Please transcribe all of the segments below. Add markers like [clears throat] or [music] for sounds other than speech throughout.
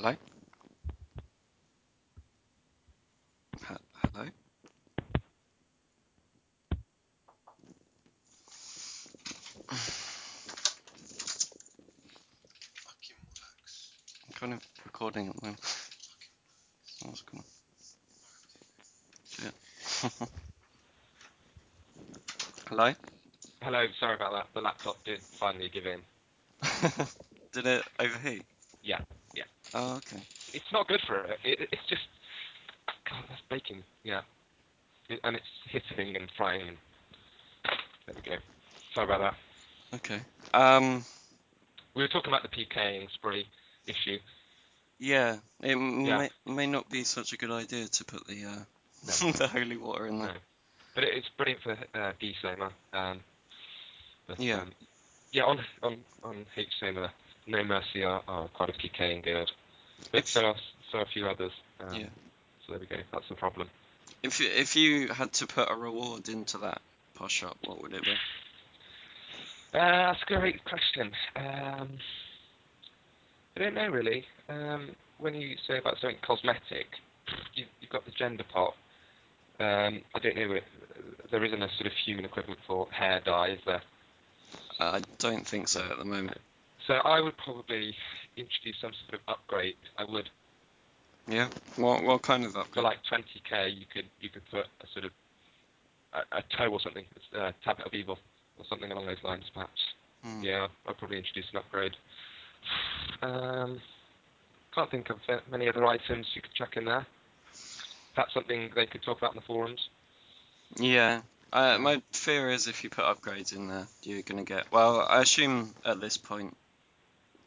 Hello? H- hello? Fucking works. I'm kind of recording at the moment. Sounds cool. Shit. hello? Hello, sorry about that. The laptop did finally give in. [laughs] Did it overheat? Yeah, yeah. Oh, okay. It's not good for it. it it's just. God, that's baking. Yeah. It, and it's hitting and frying. There we go. Sorry about that. Okay. Um, We were talking about the PKing spree issue. yeah, it m- Yeah. May, may not be such a good idea to put the uh, No. [laughs] the holy water in there. No. But it, it's brilliant for uh, DSOMA. Um, but, Yeah. Um, yeah, on on on H HSOMA, No Mercy are, are quite a PKing guild. But So are, a few others. Um, Yeah. So there we go. That's the problem. If you, if you had to put a reward into that posh shop, what would it be? Uh, that's a great question. Um, I don't know really. Um, when you say about something cosmetic, you, you've got the gender part. Um, I don't know. If, there isn't a sort of human equivalent for hair dye, is there? Uh, I don't think so at the moment. So I would probably introduce some sort of upgrade. I would Yeah. What what kind of upgrade? for like 20k. You could you could put a sort of a, a toe or something, a tablet of evil or something along those lines, perhaps. Hmm. Yeah, I'd probably introduce an upgrade. Um, can't think of many other items you could chuck in there. That's something they could talk about in the forums. Yeah. Uh, my fear is if you put upgrades in there, you're gonna get. Well, I assume at this point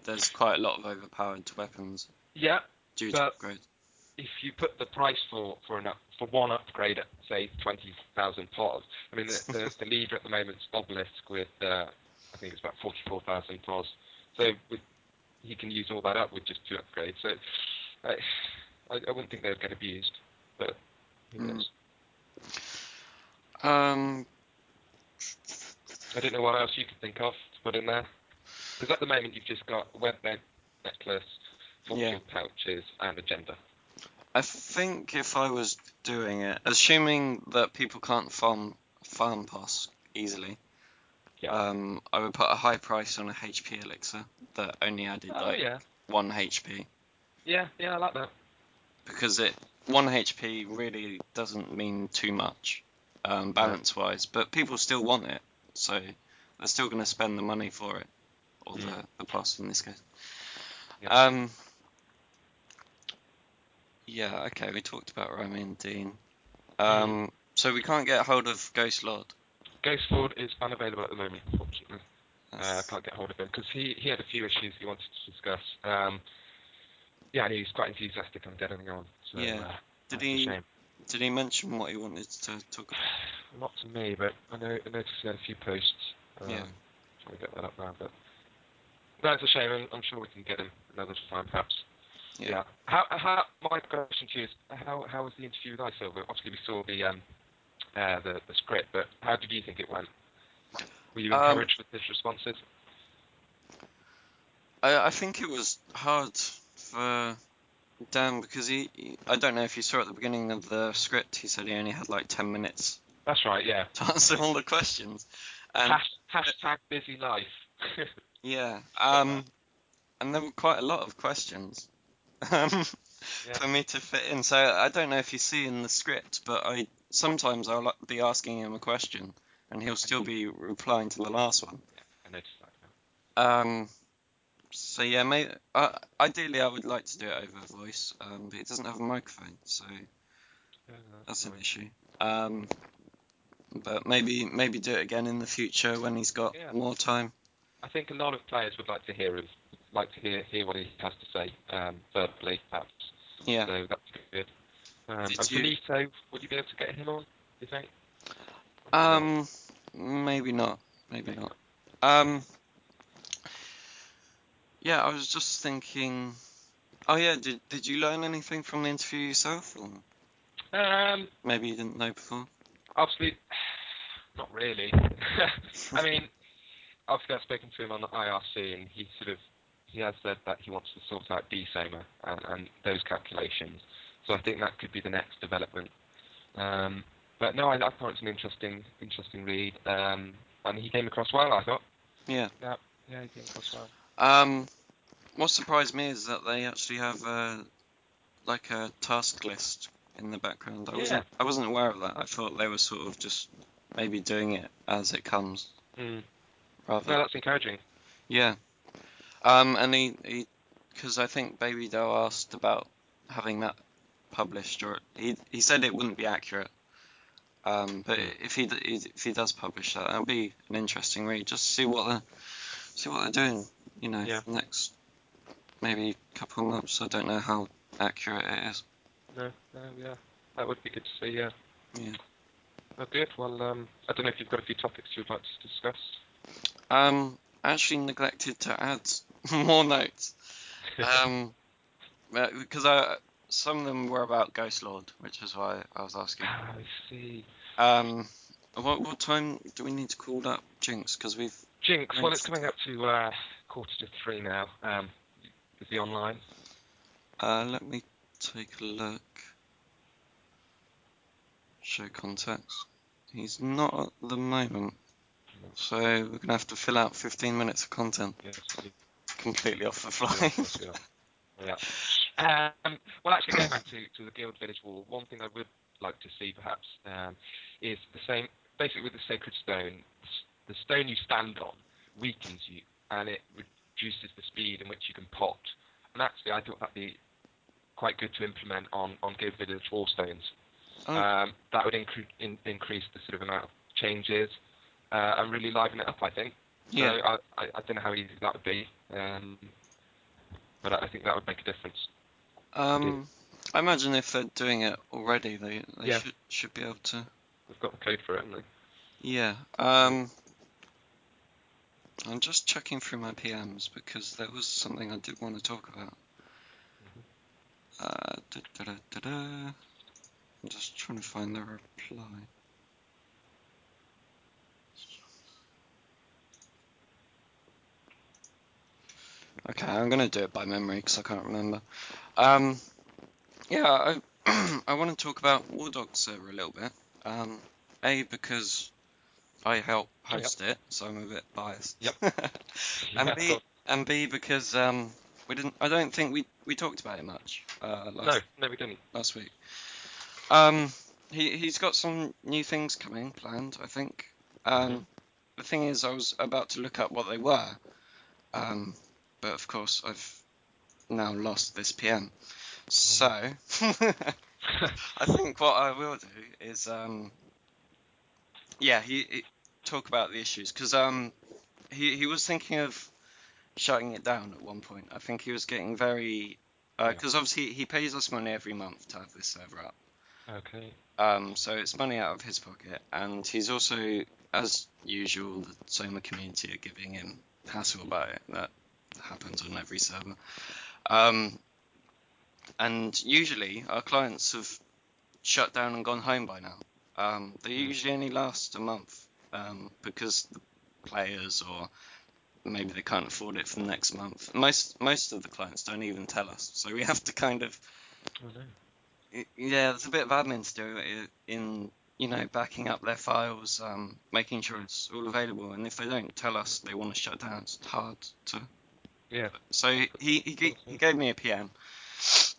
there's quite a lot of overpowered weapons Yeah, due to if you put the price for for an up, for one upgrade at say 20,000 POS, I mean the, the, [laughs] the leader at the moment is Obelisk with uh, I think it's about 44,000 POS. So with, he can use all that up with just two upgrades. So I, I, I wouldn't think they would get abused, but who Hmm. knows? Um. I don't know what else you could think of to put in there. Because at the moment you've just got a web bed necklace, fortune Yeah. pouches, and agenda. I think if I was doing it, assuming that people can't farm farm pass easily, Yeah. um, I would put a high price on a HP elixir that only added Oh like yeah, one HP yeah, yeah, I like that. because it one HP really doesn't mean too much um, balance wise, but people still want it, so they're still going to spend the money for it, or the, Mm. the pass in this case. Yeah. Um. Yeah. Okay. We talked about Remy and Dean. Um. So we can't get hold of Ghost Lord. Ghost Lord is unavailable at the moment, unfortunately. Uh, I That's- can't get hold of him because he, he had a few issues he wanted to discuss. Um, yeah, and he was quite enthusiastic on getting on. So, Yeah. uh, Did he? Did he mention what he wanted to talk about? Not to me, but I know I noticed he had a few posts. Um, Yeah. Trying to get that up now, but it's a shame. I'm, I'm sure we can get him another time, perhaps. Yeah. How, how, my question to you is, how, how was the interview with iSylver? Obviously, we saw the, um, uh, the, the script, but how did you think it went? Were you Um, encouraged with his responses? I, I think it was hard for Dan because he, he- I don't know if you saw at the beginning of the script, he said he only had like 10 minutes That's right, yeah. [laughs] to answer all the questions. And Hash, hashtag busy life. [laughs] yeah, um, and there were quite a lot of questions [laughs] um, Yeah. for me to fit in. So I don't know if you see in the script, but I sometimes I'll be asking him a question and he'll still be replying to the last one. Yeah, I noticed that. Um, so yeah, may, uh, ideally I would like to do it over voice, um, but it doesn't have a microphone, so Yeah, that's an issue. Um, but maybe maybe do it again in the future when he's got Yeah. more time. I think a lot of players would like to hear him, like to hear hear what he has to say um, verbally, perhaps. Yeah. So that's good. Um, Did and you- Finito, would you be able to get him on? Do you think? Um, maybe not. Maybe not. Um, yeah, I was just thinking. Oh yeah, did did you learn anything from the interview yourself, or Um, maybe you didn't know before? Absolutely, [sighs] not really. [laughs] I mean, obviously I've spoken to him on the IRC, and he sort of he has said that he wants to sort out DSOMA and, and those calculations. So I think that could be the next development. Um, but no, I, I thought it's an interesting, interesting read, um, and he came across well. I thought. Yeah. Yeah, yeah, he came across well. Um, what surprised me is that they actually have uh, like a task list in the background. I wasn't I wasn't aware of that. I thought they were sort of just maybe doing it as it comes. Mm. Rather. No, that's encouraging. Yeah. Um, and he, because I think Baby Doe asked about having that published, or he he said it wouldn't be accurate. Um, but if he if he does publish that, that'll be an interesting read. Just see what the see what they're doing. You know, Yeah. next maybe couple of months. I don't know how accurate it is. No, no, yeah, that would be good to see. Yeah. Yeah. Oh, good. Well, um, I don't know if you've got a few topics you'd like to discuss. Um, actually neglected to add [laughs] more notes. Um, because I some of them were about Ghost Lord, which is why I was asking. I see. Um, what what time do we need to call that Jinx? Because we've Jinx. Well, it's coming up to uh, quarter to three now. Um, is he online? uh, let me take a look. Show contacts. He's not at the moment, so we're gonna have to fill out 15 minutes of content Yes. he- completely off the yeah, fly. yeah. Yeah. Um, well, actually, going back to, to the Guild Village Wall, one thing I would like to see perhaps um, is the same. Basically, with the Sacred Stone, the stone you stand on weakens you, and it reduces the speed in which you can pot. And actually, I thought that'd be quite good to implement on on Guild Village Wall stones. Oh. Um, that would incre- in, increase the sort of amount of changes uh, and really liven it up. I think. So Yeah. I, I, I don't know how easy that would be, um, but I think that would make a difference. Um, I imagine if they're doing it already, they they Yeah. should should be able to. We've got the code for it, haven't we? Yeah. Um, I'm just checking through my PMs because there was something I did want to talk about. Uh, da, da, da, da, da. I'm just trying to find the reply. Okay, I'm gonna do it by memory because I can't remember. Um, yeah, I [clears throat] I want to talk about Wardog server a little bit. Um, a because I help Oh, yep. host it, so I'm a bit biased. Yep. [laughs] and Yeah, B and B because um we didn't. I don't think we we talked about it much uh, last No, no, we didn't. last week. Um, he he's got some new things coming planned. I think. Um, the thing is, I was about to look up what they were. Um, but of course I've now lost this PM. So [laughs] I think what I will do is um, yeah, he, he talk about the issues because um, he he was thinking of shutting it down at one point. I think he was getting very because obviously he pays us money every month to have this server up. Okay. Um, so it's money out of his pocket, and he's also, as usual, the Soma community are giving him hassle about it. That happens on every server. Um, and usually our clients have shut down and gone home by now. Um, they Hmm. usually only last a month um, because the players or maybe they can't afford it for the next month. Most most of the clients don't even tell us, so we have to kind of Oh yeah, there's a bit of admin to do in you know backing up their files, um, making sure it's all available, and if they don't tell us they want to shut down, it's hard to. Yeah. So he he, he gave me a PM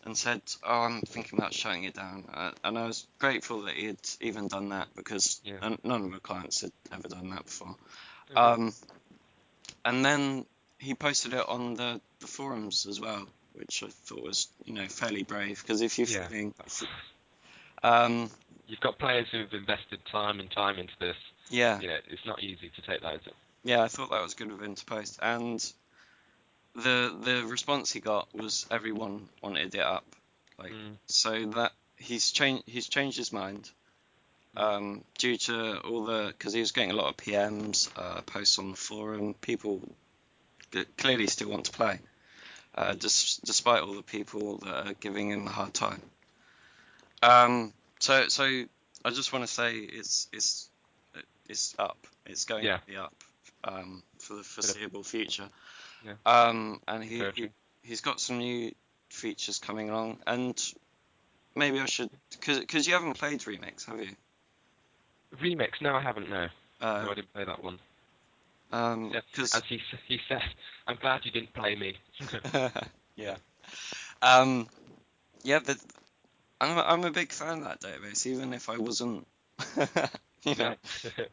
and said, "Oh, I'm thinking about shutting it down," uh, and I was grateful that he had even done that because Yeah. none of my clients had ever done that before. Um, and then he posted it on the, the forums as well, which I thought was, you know, fairly brave. Because if you're Yeah. feeling, um, You've got players who've invested time and time into this. yeah, You know, it's not easy to take that, is it? yeah, I thought that was good of him to post. And the the response he got was everyone wanted it up. Like, Mm. so that he's changed he's changed his mind. Um, due to all the, because he was getting a lot of PMs, uh, posts on the forum, people that clearly still want to play, uh, dis- despite all the people that are giving him a hard time. Um, so, so I just want to say it's it's it's up. It's going Yeah. to be up um, for the foreseeable future. Yeah. Um, and he, he he's got some new features coming along, and maybe I should because you haven't played remix, have you? Remix? No, I haven't. No, no, Uh, I didn't play that one. um, because As he he said, I'm glad you didn't play me. [laughs] [laughs] yeah, um, yeah, but I'm a, I'm a big fan of that database, even if I wasn't, [laughs] you know,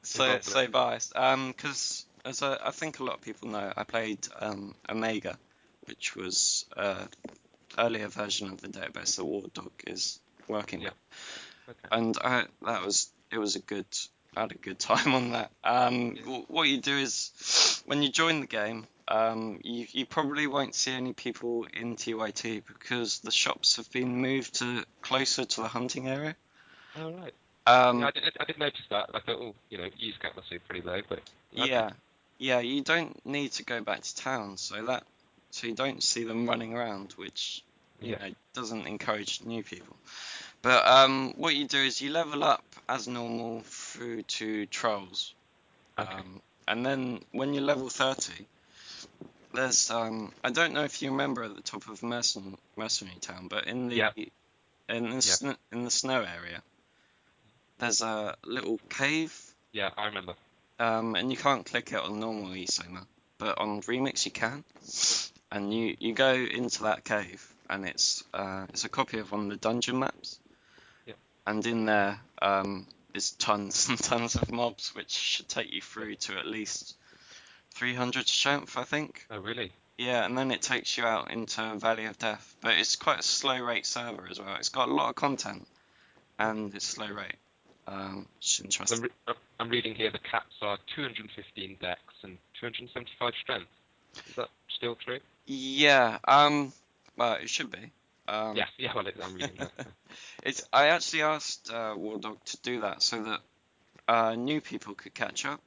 so so biased. Um, because as I, I think a lot of people know, I played um Omega, which was an earlier version of the database that Wardog is working Yeah. with, Okay. and I that was it was a good I had a good time on that. Um, Yeah. wh- what you do is when you join the game, um, you you probably won't see any people in TYT because the shops have been moved to closer to the hunting area. Oh right. Um, yeah, I did, I did notice that. I thought, oh, you know, use cap must be pretty low, but. Yeah, yeah. You don't need to go back to town, so that so you don't see them running around, which you Yeah. know doesn't encourage new people. But um, what you do is you level up as normal through to trolls, Okay. um, and then when you're level thirty, there's um, I don't know if you remember at the top of Mercen, Mercenary Town, but in the Yeah. in the Yeah. sn- in the snow area, there's a little cave Yeah, I remember. Um, and you can't click it on normal eSoma, but on Remix you can. And you, you go into that cave, and it's uh, it's a copy of one of the dungeon maps. Yeah. And in there um, is tons and [laughs] tons of mobs, which should take you through to at least 300 strength, I think. Oh really? Yeah, and then it takes you out into Valley of Death. But it's quite a slow rate server as well. It's got a lot of content, and it's slow rate. Um, interesting. I'm, re- uh, I'm reading here the caps are 215 dex and 275 strength. Is that still true? Yeah, um, well, it should be. Um, yeah, yeah. Well, it, I'm reading that. [laughs] It's. I actually asked uh, Wardog to do that so that uh, new people could catch up.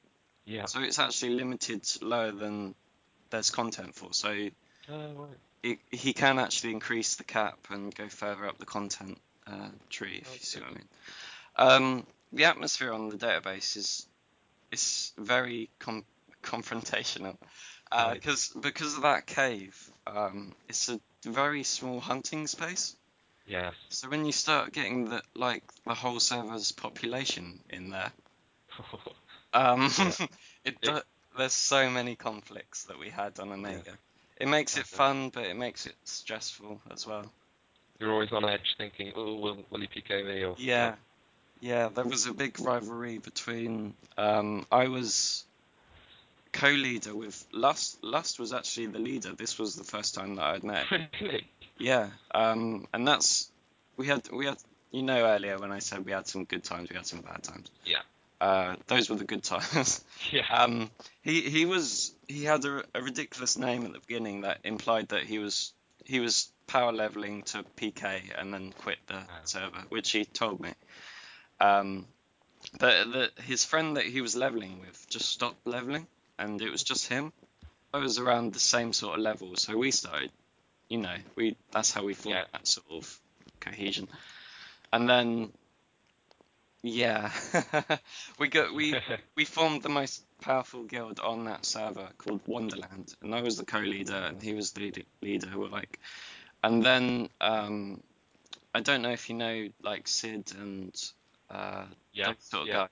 Yeah. So it's actually limited lower than there's content for. So Oh right. it, he can actually increase the cap and go further up the content uh, tree, if Oh, you see good. what I mean. Um, the atmosphere on the database is is very com- confrontational because because of that cave. Um, it's a very small hunting space. Yes. So when you start getting the like the whole server's population in there, [laughs] um, [laughs] it do, there's so many conflicts that we had on Omega. It makes it fun, but it makes it stressful as well. You're always on edge, thinking, oh, will will he PK me or? Yeah, yeah. There was a big rivalry between. Um, I was co-leader with Lust. Lust was actually the leader. This was the first time that I'd met. [laughs] Really? Yeah, um, and that's we had we had you know earlier when I said we had some good times, we had some bad times. Yeah. Uh, those were the good times. [laughs] Yeah. Um, he he was he had a, a ridiculous name at the beginning that implied that he was he was power leveling to PK and then quit the server, which he told me. Um, but the, his friend that he was leveling with just stopped leveling, and it was just him. I was around the same sort of level, so we started. You know, we that's how we formed Yeah. that sort of cohesion. And then, yeah, [laughs] we got we [laughs] we formed the most powerful guild on that server called Wonderland, and I was the co-leader, and he was the leader. We're like, and then um, I don't know if you know like Sid and uh, yeah. sort of yeah. guys.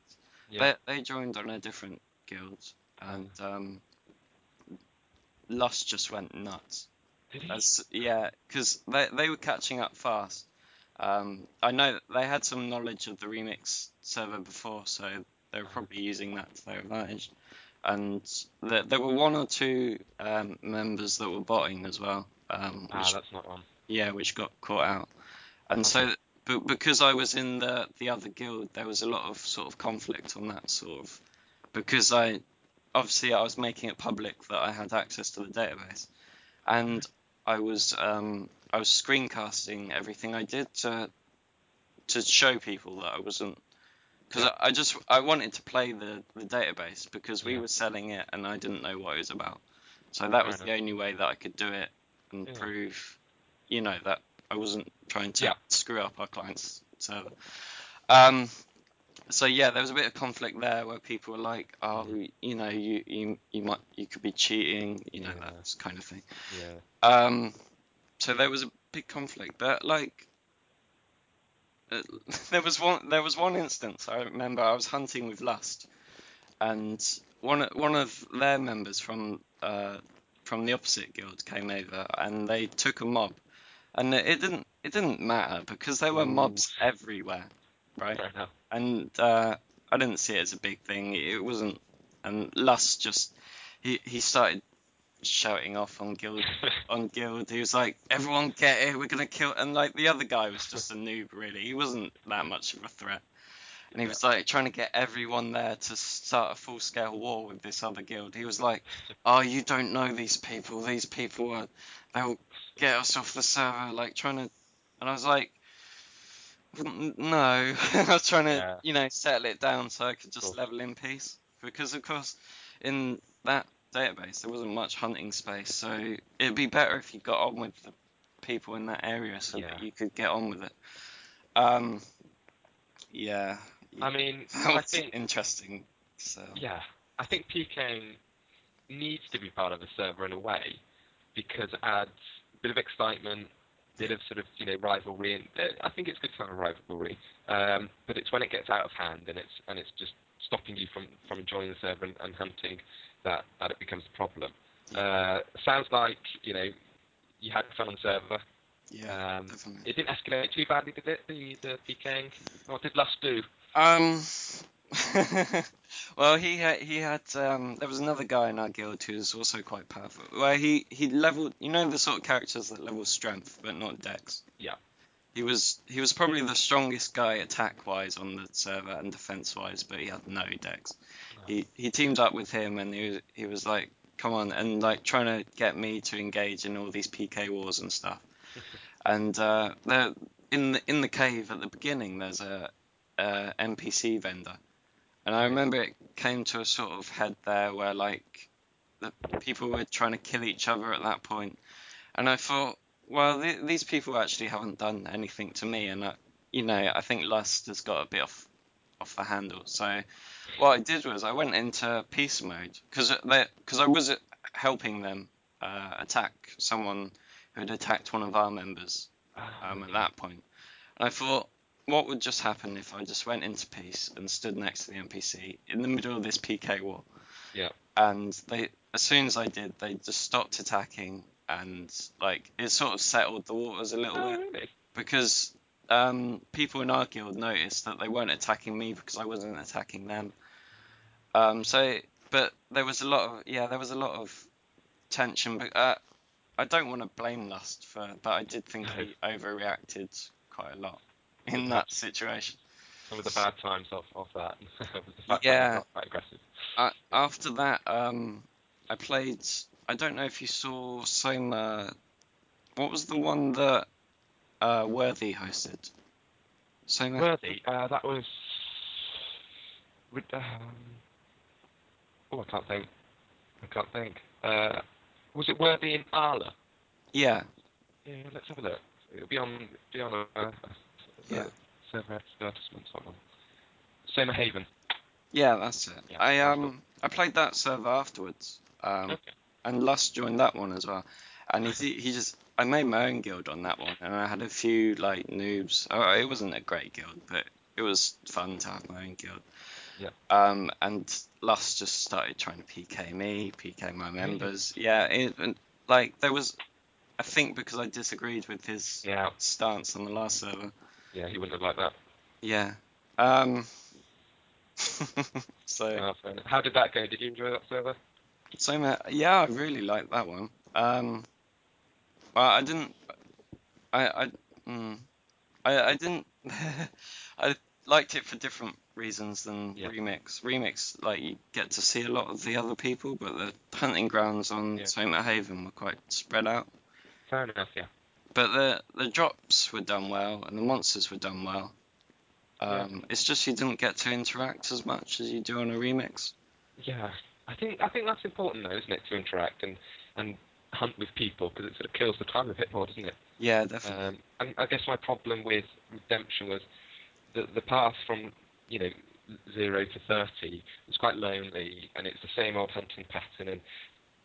Yeah. They they joined on a different guild, and um, Lust just went nuts. Did he? As, yeah, because they they were catching up fast. Um, I know they had some knowledge of the remix server before, so they were probably using that to their advantage. And there, there were one or two um, members that were botting as well, um, ah, that's not on. yeah, which got caught out. And so, Okay. But because I was in the the other guild, there was a lot of sort of conflict on that sort of because I obviously I was making it public that I had access to the database, and I was um, I was screencasting everything I did to to show people that I wasn't because I, I just I wanted to play the the database because we Yeah. were selling it and I didn't know what it was about, so that was the only way that I could do it and Yeah. prove, you know, that I wasn't trying to Yeah. screw up our client's server. Um, so yeah, there was a bit of conflict there where people were like, "Oh, you know, you you you might you could be cheating," you know, Yeah. that kind of thing. Yeah. Um, so there was a big conflict, but like, uh, [laughs] there was one there was one instance I remember I was hunting with Lust, and one of- one of their members from uh from the opposite guild came over, and they took a mob, and it didn't it didn't matter because there were Ooh. mobs everywhere, right? And uh, I didn't see it as a big thing. It wasn't, and Lust just he he started shouting off on guild [laughs] on guild. He was like, "Everyone get here, we're gonna kill." And like the other guy was just a noob, really. He wasn't that much of a threat. And he was like trying to get everyone there to start a full scale war with this other guild. He was like, "Oh, you don't know these people. These people are, they'll get us off the server." Like trying to, and I was like, "No." [laughs] I was trying to, Yeah. you know, settle it down so I could just level in peace. Because of course, in that database there wasn't much hunting space, so it'd be better if you got on with the people in that area so Yeah. that you could get on with it. Um, yeah. I mean, [laughs] I think interesting. So yeah, I think PKing needs to be part of the server in a way because it adds a bit of excitement, a bit of sort of you know rivalry, and uh, I think it's good to have a rivalry. Um, but it's when it gets out of hand and it's and it's just stopping you from from enjoying the server and, and hunting that that it becomes a problem. Uh, sounds like you know you had fun on the server. yeah, Um, definitely. it didn't escalate too badly, did it? The the PKing. What did Lust do? Um. [laughs] well, he had he had um. There was another guy in our guild who was also quite powerful. Where he he leveled. You know the sort of characters that level strength but not dex. Yeah. He was he was probably the strongest guy attack wise on the server and defense wise, but he had no dex. He he teamed up with him and he was he was like, come on, and like trying to get me to engage in all these PK wars and stuff. [laughs] and uh, there in the in the cave at the beginning, there's a, a NPC vendor, and I remember it came to a sort of head there where like the people were trying to kill each other at that point, and I thought, well, th- these people actually haven't done anything to me, and I, you know, I think lust has got a bit off off the handle. So what I did was I went into peace mode because because I was helping them uh, attack someone who had attacked one of our members um, at that point. And I thought, what would just happen if I just went into peace and stood next to the NPC in the middle of this PK war? Yeah. And they, as soon as I did, they just stopped attacking, and like it sort of settled the waters a little Oh, bit really? because um, people in our guild noticed that they weren't attacking me because I wasn't attacking them. Um, so, but there was a lot of yeah, there was a lot of tension. But uh, I don't want to blame Lust for, but I did think he overreacted quite a lot in that situation. Some of the bad times of, of that was the fact Yeah. that quite aggressive. Uh, after that, um, I played. I don't know if you saw Soma. What was the one that uh, Worthy hosted? Soma. Worthy, uh, that was. Um, oh, I can't think. I can't think. Uh, was it Worthy in Arla? Yeah. Yeah, let's have a look. It'll be on be on a, a, a Yeah. server advertisement. Hold on. Soma Haven. Yeah, that's it. Yeah, I um I played that server afterwards. Um, Okay. and Lust joined that one as well. And he he just I made my own guild on that one, and I had a few like noobs. Oh, it wasn't a great guild, but it was fun to have my own guild. Yeah. Um, and Lust just started trying to PK me, PK my members. Yeah, it, and, like there was, I think because I disagreed with his Yeah. stance on the last server. Yeah, he wouldn't have liked that. Yeah. Um. [laughs] so. Enough. How did that go? Did you enjoy that server? So yeah, I really liked that one. Um, well, I didn't. I I mm, I, I didn't. [laughs] I liked it for different reasons than Yeah. remix. Remix, like you get to see a lot of the other people, but the hunting grounds on Yeah. Soma Haven were quite spread out. Fair enough. Yeah. But the the drops were done well, and the monsters were done well. Yeah. Um, It's just you didn't get to interact as much as you do on a remix. Yeah, I think I think that's important though, isn't it, to interact and and hunt with people because it sort of kills the time a bit more, doesn't it? Yeah, definitely. Um, and I guess my problem with Redemption was the the path from you know zero to thirty. It's quite lonely, and it's the same old hunting pattern. And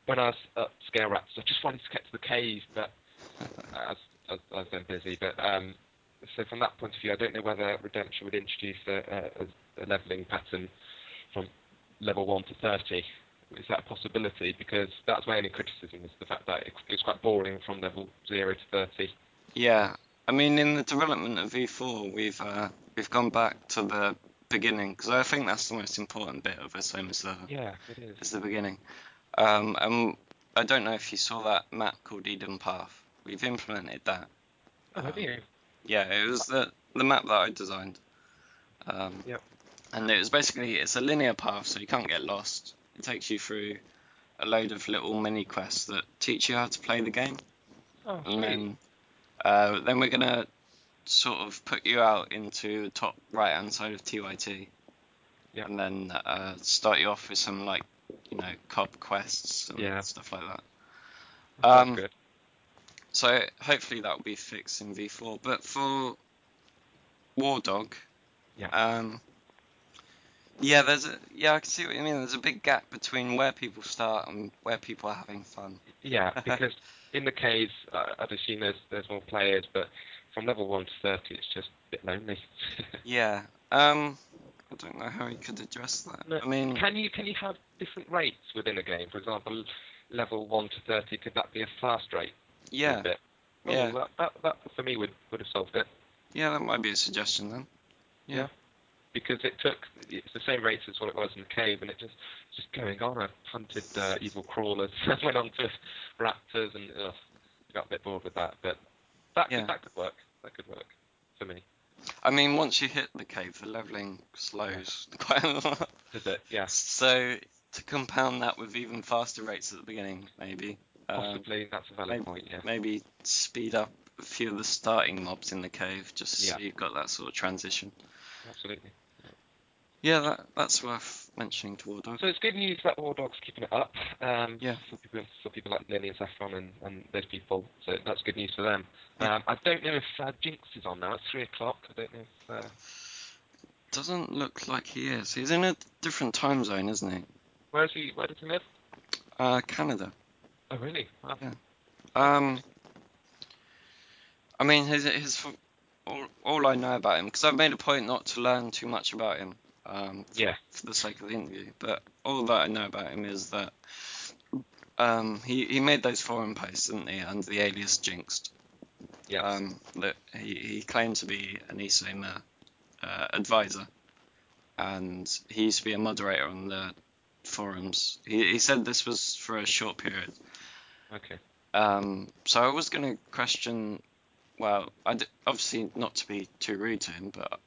when I was at Scale Raptors, I just wanted to get to the cave, but I was, I busy. But um, so from that point of view, I don't know whether Redemption would introduce a, a, a leveling pattern from level one to thirty. Is that a possibility? Because that's my only criticism is the fact that it, it's quite boring from level zero to thirty. Yeah, I mean, in the development of V4, we've uh, we've gone back to the beginning because I think that's the most important bit of a Soma server. Yeah, it is. Is the beginning. Um, and I don't know if you saw that map called Eden Path. We've implemented that. Oh, have you? Yeah, it was the the map that I designed. Um, Yep. And it was basically it's a linear path, so you can't get lost. It takes you through a load of little mini quests that teach you how to play the game, Oh, and then uh, then we're gonna sort of put you out into the top right hand side of TYT, Yeah. and then uh, start you off with some like you know cop quests and Yeah. stuff like that. That's um, good. So hopefully that will be fixed in V4. But for Wardog, Yeah. um, yeah, there's a yeah, I can see what you mean. There's a big gap between where people start and where people are having fun. Yeah, [laughs] because in the caves, uh, I'd assume there's there's more players, but from level one to thirty, it's just a bit lonely. [laughs] Yeah. Um, I don't know how you could address that. No, I mean, can you can you have different rates within a game? For example, level one to thirty, could that be a fast rate? Yeah? Oh, yeah, that, that that for me would would have solved it yeah, that might be a suggestion then. Yeah. because it took it's the same rates as what it was in the cave, and it just just going on. I hunted uh, evil crawlers, [laughs] went on to raptors, and ugh, got a bit bored with that. But that Yeah. could, that could work. That could work for me. I mean, once you hit the cave, the leveling slows [laughs] quite a lot. Does it? Yeah. So to compound that with even faster rates at the beginning, maybe. Um, Possibly that's a valid maybe- point. Yeah. maybe speed up a few of the starting mobs in the cave, just so Yeah. you've got that sort of transition. Absolutely. Yeah, that that's worth mentioning to Wardog. So it's good news that Wardog's keeping it up. Um, Yeah. For people, for people like Lily and Saffron and, and those people. So that's good news for them. Yeah. Um, I don't know if uh, Jinx is on now. It's three o'clock. I don't know if. Uh, Doesn't look like he is. He's in a different time zone, isn't he? where is he? Where does he live? Uh, Canada. Oh really? Wow. Yeah. Um, I mean, his his all, all I know about him because I've made a point not to learn too much about him. Um, for, Yeah. for the sake of the interview, but all that I know about him is that um, he he made those forum posts, didn't he, under the alias Jinxed. Yeah. Um, that he, he claimed to be an ESOMA uh, advisor, and he used to be a moderator on the forums. He, he said this was for a short period. Okay. Um, so I was going to question, well, I d- obviously not to be too rude to him, but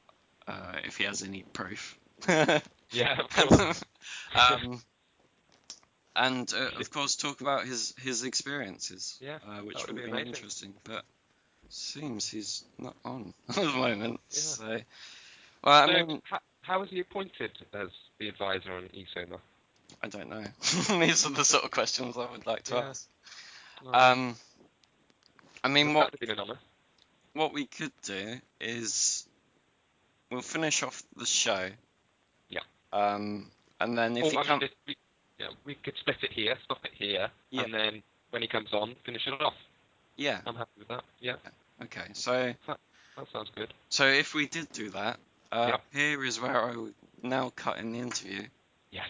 uh, if he has any proof. [laughs] Yeah. [laughs] Um, and uh, of course talk about his his experiences, Yeah, uh, which would would be amazing. interesting. But seems he's not on [laughs] at the moment. Yeah. So, well, I mean, how, how was he appointed as the advisor on ESOMA? I don't know. [laughs] These are the sort of questions I would like to Yeah. ask. Um, I mean, what That would have been an honour. what we could do is we'll finish off the show. Yeah. Um, and then if Or, he I mean, comes, we, yeah, we could split it here, stop it here, Yeah. and then when he comes on, finish it off. yeah, I'm happy with that. Yeah, okay. So that sounds good. so if we did do that, uh, Yep. here is where I would now cut in the interview. Yes.